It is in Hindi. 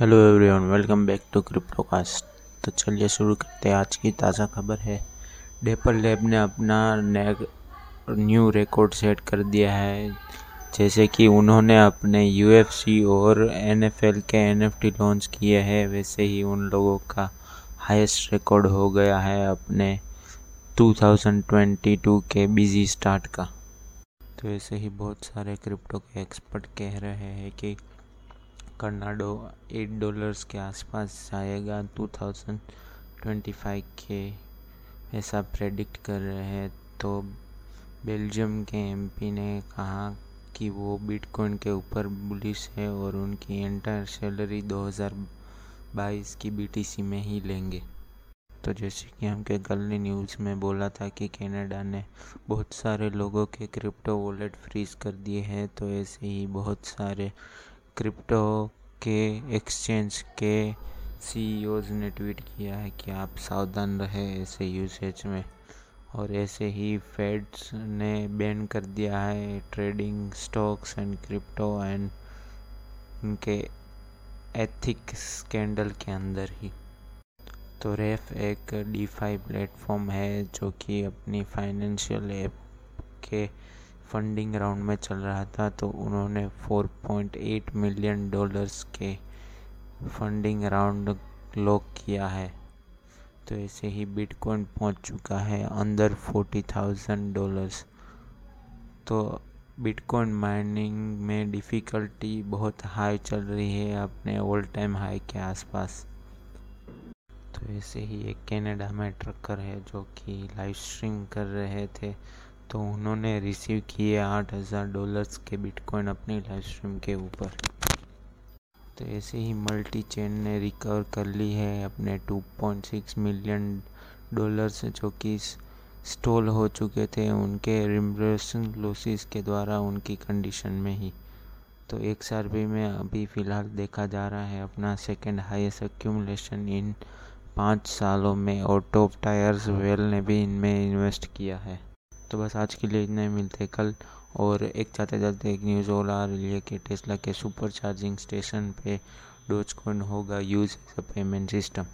Hello everyone welcome back to Cryptocast तो चलिए शुरू करते हैं। आज की ताज़ा खबर है। डेपल लैब ने अपना न्यू रिकॉर्ड सेट कर दिया है। जैसे कि उन्होंने अपने यूएफसी और एनएफएल के एनएफटी लॉन्च किए हैं, वैसे ही उन लोगों का हाईएस्ट रिकॉर्ड हो गया है अपने 2022 के बिज़ी स्टार्ट का। तो ऐसे ही बहुत सारे क्रिप्टो के एक्सपर्ट कह रहे हैं कि कर्नाडो एट डॉलर्स के आसपास जाएगा टू थाउज़ेंड ट्वेंटी फाइव के ऐसा प्रेडिक्ट कर रहे हैं। तो बेल्जियम के एमपी ने कहा कि वो बिटकॉइन के ऊपर बुलिश है और उनकी एंटायर सैलरी 2022 की बीटीसी में ही लेंगे। तो जैसे कि हम के कल ने न्यूज़ में बोला था कि कनाडा ने बहुत सारे लोगों के क्रिप्टो वॉलेट फ्रीज कर दिए हैं तो ऐसे ही बहुत सारे क्रिप्टो के एक्सचेंज के सीईओज ने ट्वीट किया है कि आप सावधान रहें ऐसे यूसेज में। और ऐसे ही फेड्स ने बैन कर दिया है trading stocks and crypto and उनके एथिक स्कैंडल के अंदर ही। तो रेफ एक डी डीफाई प्लेटफॉर्म है जो कि अपनी फाइनेंशियल ऐप के फंडिंग राउंड में चल रहा था तो उन्होंने 4.8 मिलियन डॉलर्स के फंडिंग राउंड लॉक किया है। तो ऐसे ही बिटकॉइन पहुँच चुका है अंदर फोर्टी थाउज़ेंड डॉलर्स। तो बिटकॉइन माइनिंग में डिफ़िकल्टी बहुत हाई चल रही है अपने ऑल टाइम हाई के आसपास। तो ऐसे ही एक कनाडा में ट्रकर है जो कि लाइव स्ट्रीम कर रहे थे। तो उन्होंने रिसीव किए आठ हज़ार डॉलर्स के बिटकॉइन अपनी लाइव स्ट्रीम के ऊपर। तो ऐसे ही मल्टी चेन ने रिकवर कर ली है अपने 2.6 मिलियन डॉलर्स जो कि स्टॉल हो चुके थे उनके रिम्बर्सन लॉसेस के द्वारा उनकी कंडीशन में ही। तो एक सर्वे में अभी फ़िलहाल देखा जा रहा है अपना सेकेंड हाईएस्ट एक्यूमलेशन इन पाँच सालों में, और टॉप टायर्स वेल ने भी इनमें इन्वेस्ट किया है। तो बस आज के लिए इतने ही, मिलते कल। और एक चाहते जाते एक न्यूज़ और आ रही है कि टेस्ला के सुपर चार्जिंग स्टेशन पे डोज कॉइन होगा use as a payment system